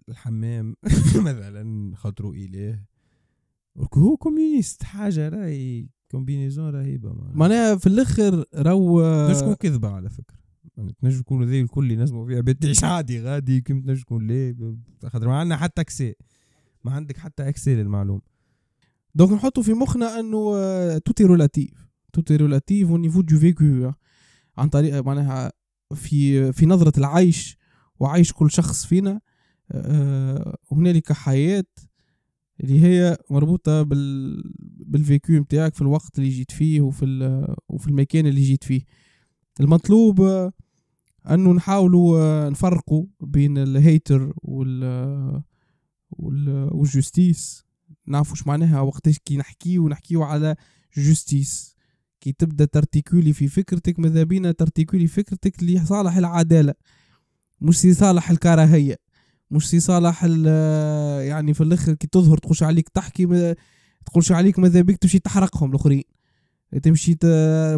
الحمام مثلا خاطرو إله. هو كوميونيست حاجة راهي كومبينيزون رهيبة معناها. في الآخر رو شكون كذبة على فكرة. يعني تنجم تكون ذي الكل ينجموا فيها تعيش عادي غادي كيما تنجم تكون ليه؟ خاطر ما عندنا حتى أكسي. ما عندك حتى accès للمعلومه donc نحطوا في مخنا أنه tout est relatif tout est relatif au niveau du vécu عن طريق معناها في في نظرة العيش وعيش كل شخص فينا. آه، هنالك حياة اللي هي مربوطة بال بال vécu نتاعك في الوقت اللي جيت فيه وفي وفي المكان اللي جيت فيه. المطلوب انه نحاولوا آه، نفرقوا بين ال hater وال وال justice نعرفوا اش معناها وقتاش كي نحكيو نحكيو على justice كي تبدأ ت articuler في فكرتك ماذا بينا ت articuler فكرتك لصالح العدالة مش لصالح الكراهية مش لصالح يعني في الآخر كي تظهر تخش عليك تحكي تقولش عليك ماذا بيك تمشي تحرقهم الآخرين تمشي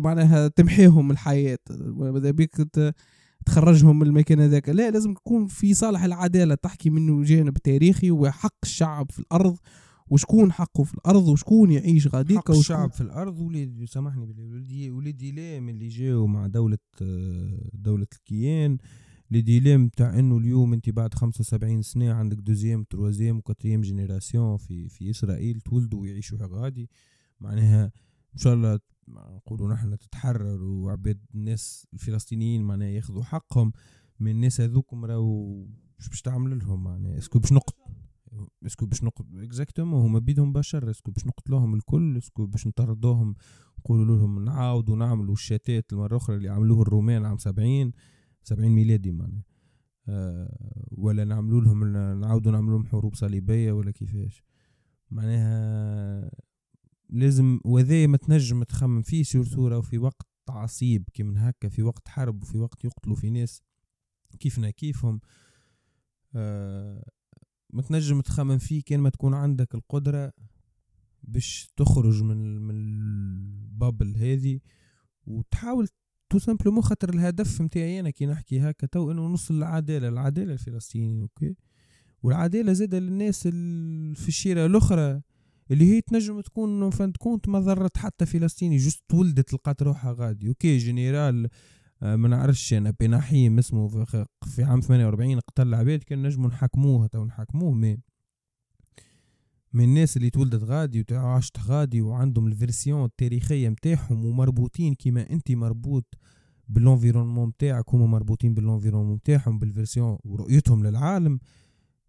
معناها تمحيهم من الحياة ماذا بيك تخرجهم من المكان هذاك. لا لازم تكون في صالح العدالة تحكي منه جانب تاريخي وحق الشعب في الأرض وشكون حقه في الأرض وشكون يعيش غاديك حق الشعب في الأرض وليد سامحني بالله و le dilemme اللي جاوا مع دولة دولة الكيان؟ le dilemme تاع إنه اليوم أنت بعد 75 سنة عندك deuxième troisième و quatrième génération في في إسرائيل تولدوا ويعيشوا غادي؟ معناها إن شاء الله نقولوا نحن تتحرر وعباد الناس الفلسطينيين معناها ياخذوا حقهم من الناس هذوكم راهو باش تعمل لهم معناها est-ce que باش نقط est-ce que باش نقتل exactement هما بيدهم بشر est-ce que باش نقتلوهم الكل est-ce que باش نطردوهم نقولوا لهم نعاودوا نعملوا الشتات المرة أخرى اللي عملوه الرومان عام سبعين سبعين ميلادي معناها. أه ولا نعملوا لهم نعاودوا نعملوا لهم حروب صليبية ولا كيفاش. معناها لازم وذا ما تنجم تخمم فيه surtout في وقت عصيب كي من هكا في وقت حرب وفي وقت يقتلوا في ناس كيفنا كيفهم. آه ما تنجم تخمم فيه كان ما تكون عندك القدرة باش تخرج من من ال bubble هذه وتحاول تو simplement خاطر الهدف نتاعي أنا كي نحكي هكا تو إنه نوصل للعدالة العدالة الفلسطينيين okay؟ والعدالة زاد للناس في الشيره الأخرى اللي هي تنجم تكون فانت كونت ما ضرت حتى فلسطيني juste ولدت لقات روحها غادي okay؟ جنرال ما نعرفش أنا بنحيم اسمه في عام 48 قتل عباد كان نجمو نحكموه تو نحكموه. mais من الناس اللي تولدت غادي وعاشت غادي وعندهم ال version التاريخية متاعهم ومربوطين كيما انت مربوط بال environnement متاعك هما مربوطين بال environnement متاعهم بال version ورؤيتهم للعالم.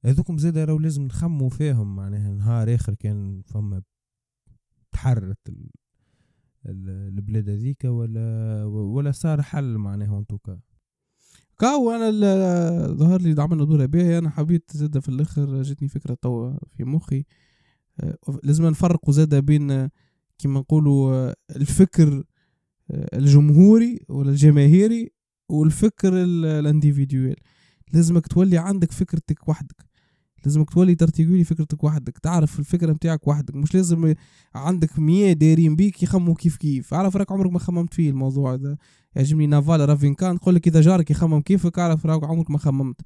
هذوكم زاد راهو لازم نخمو فيهم معناها نهار آخر كان فما تحررت البلاد هذيك ولا ولا صار حل معناها انتوكا كاو أنا ظهر لي عملنا دورة باهية أنا حبيت زاد في الآخر جاتني فكرة توا في مخي. آه، لازم نفرقوا زاد بين كما نقولوا الفكر آه، الجمهوري ولا الجماهيري والفكر ال individuel لازمك تولي عندك فكرتك وحدك. لازمك تولي ترتيبي فكرتك وحدك تعرف الفكرة نتاعك وحدك مش لازم عندك مية دايرين بيك يخموا كيف كيف. عارف راك عمرك ما خممت فيه الموضوع هذا يعجبني Naval Ravikant نقول لك إذا جارك يخمم كيفك اعرف راك عمرك ما خممت.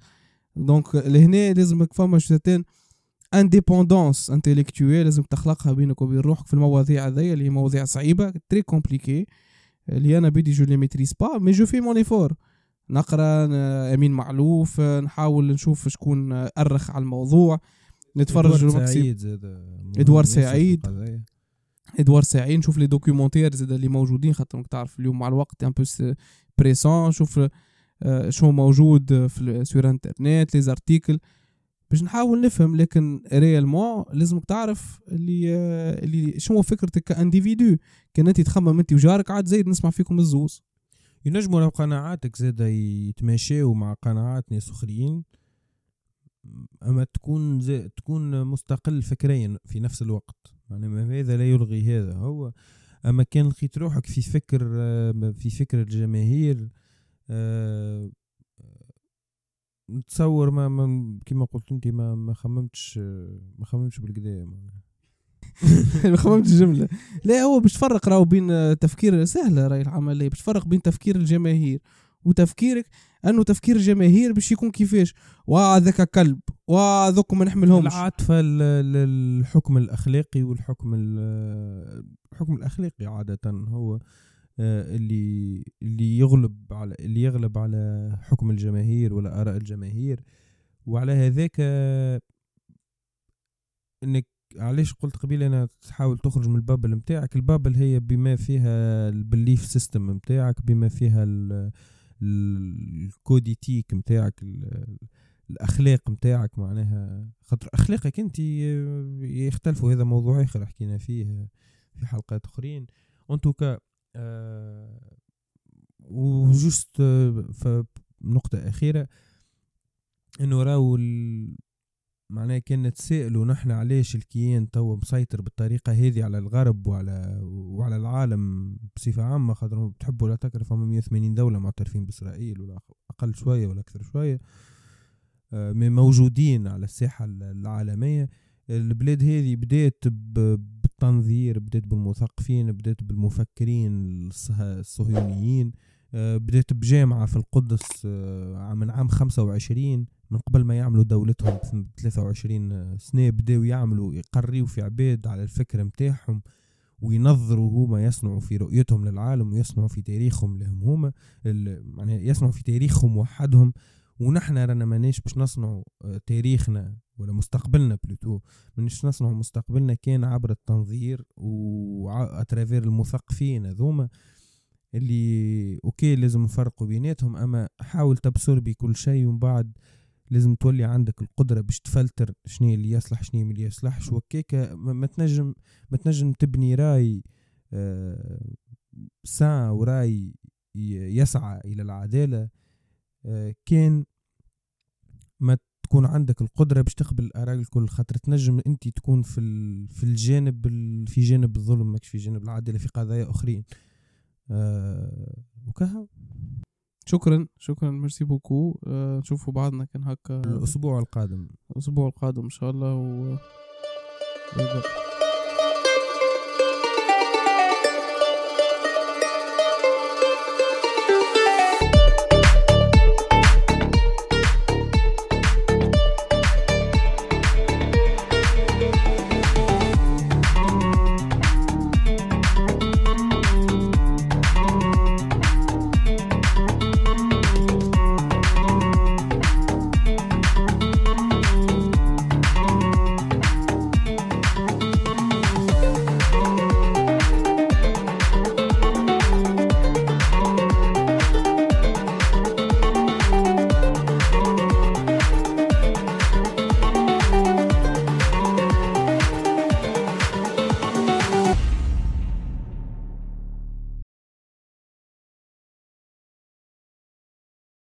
donc لهنا لازمك فما une certaine indépendance intellectuelle لازم تخلقها بينك وبين روحك في المواضيع هذيا اللي هي مواضيع صعيبة très compliqués اللي أنا بدي je les maîtrise pas mais je fais mon effort نقرأ أمين معلوف نحاول نشوف شكون أرخ على الموضوع. نتفرج ادوار سعيد ادوار سعيد. ادوار سعيد نشوف les documentaires زاد اللي موجودين خاطر تعرف اليوم مع الوقت un peu pressant نشوف آه، شو موجود في sur internet les articles باش نحاول نفهم لكن réellement لازمك تعرف اللي آه، اللي شنو فكرتك ك individu كان أنت تخمم أنت وجارك عاد زايد نسمع فيكم الزوز. ينجموا لو قناعاتك زاد يتماشاو مع قناعات ناس أخرين أما تكون تكون مستقل فكريا في نفس الوقت. يعني هذا لا يلغي هذا. هو أما كان لقيت روحك في فكر في فكر الجماهير نتصور ما, ما كما قلت أنت ما ما خممتش ما خممتش بالكدا ما خممتش جملة. لا هو باش تفرق راهو بين تفكير سهلة راهي العملية باش تفرق بين تفكير الجماهير وتفكيرك أنه تفكير الجماهير باش يكون كيفاش. وهذاك كلب وذوك ما نحملهمش. العاطفة للحكم الأخلاقي والحكم الحكم الأخلاقي عادة هو آه، اللي اللي يغلب على اللي يغلب على حكم الجماهير ولا آراء الجماهير. وعلى هذاك إنك علاش قلت قبيل أنا تحاول تخرج من ال bubble متاعك؟ ال bubble هي بما فيها ال belief system متاعك بما فيها ال code éthique متاعك الأخلاق متاعك معناها. خاطر أخلاقك أنت يختلفوا. هذا موضوع آخر حكينا فيه في حلقات أخرين. en tout cas آه وجست آه نقطة أخيرة. إنه راهو معناها كان نتسائلوا نحن علاش الكيان توا مسيطر بالطريقة هذه على الغرب وعلى وعلى العالم بصفة عامة خاطر بتحبوا ولا تكره فما 180 دولة معترفين بإسرائيل ولا أقل شوية ولا أكثر شوية. آه موجودين على الساحة العالمية. البلاد هذه بدات بالتنظير بدات بالمثقفين بدات بالمفكرين الصهيونيين. آه، بدات بجامعة في القدس آه، من عام خمسة وعشرين. من قبل ما يعملوا دولتهم في 23 سنة بداوا يعملوا يقريوا في عباد على الفكر متاعهم وينظروا هما يصنعوا في رؤيتهم للعالم ويصنعوا في تاريخهم لهم هما يعني يصنعوا في تاريخهم وحدهم. ونحن رانا ماناش باش نصنعوا آه، تاريخنا ولا مستقبلنا plutôt ماناش نصنعوا مستقبلنا كان عبر التنظير و à travers المثقفين هذوما اللي أوكي لازم نفرقوا بيناتهم أما حاول تبصر بكل شيء ومن بعد لازم تولي عندك القدرة باش تفلتر شنو اللي يصلح شنو اللي يصلحش. وكيكا ما تنجم ما تنجم تبني راي آه ساعة وراي يسعى إلى العدالة. آه كان ما تكون عندك القدرة باش تقبل الآراء الكل خاطر تنجم أنت تكون في في الجانب في جانب الظلم ماكش في جانب العدالة في قضايا أخرين. آه وكها شكرا شكرا ميرسي بوكو. آه نشوفوا بعضنا كان هكا. الأسبوع القادم. الأسبوع القادم إن شاء الله و...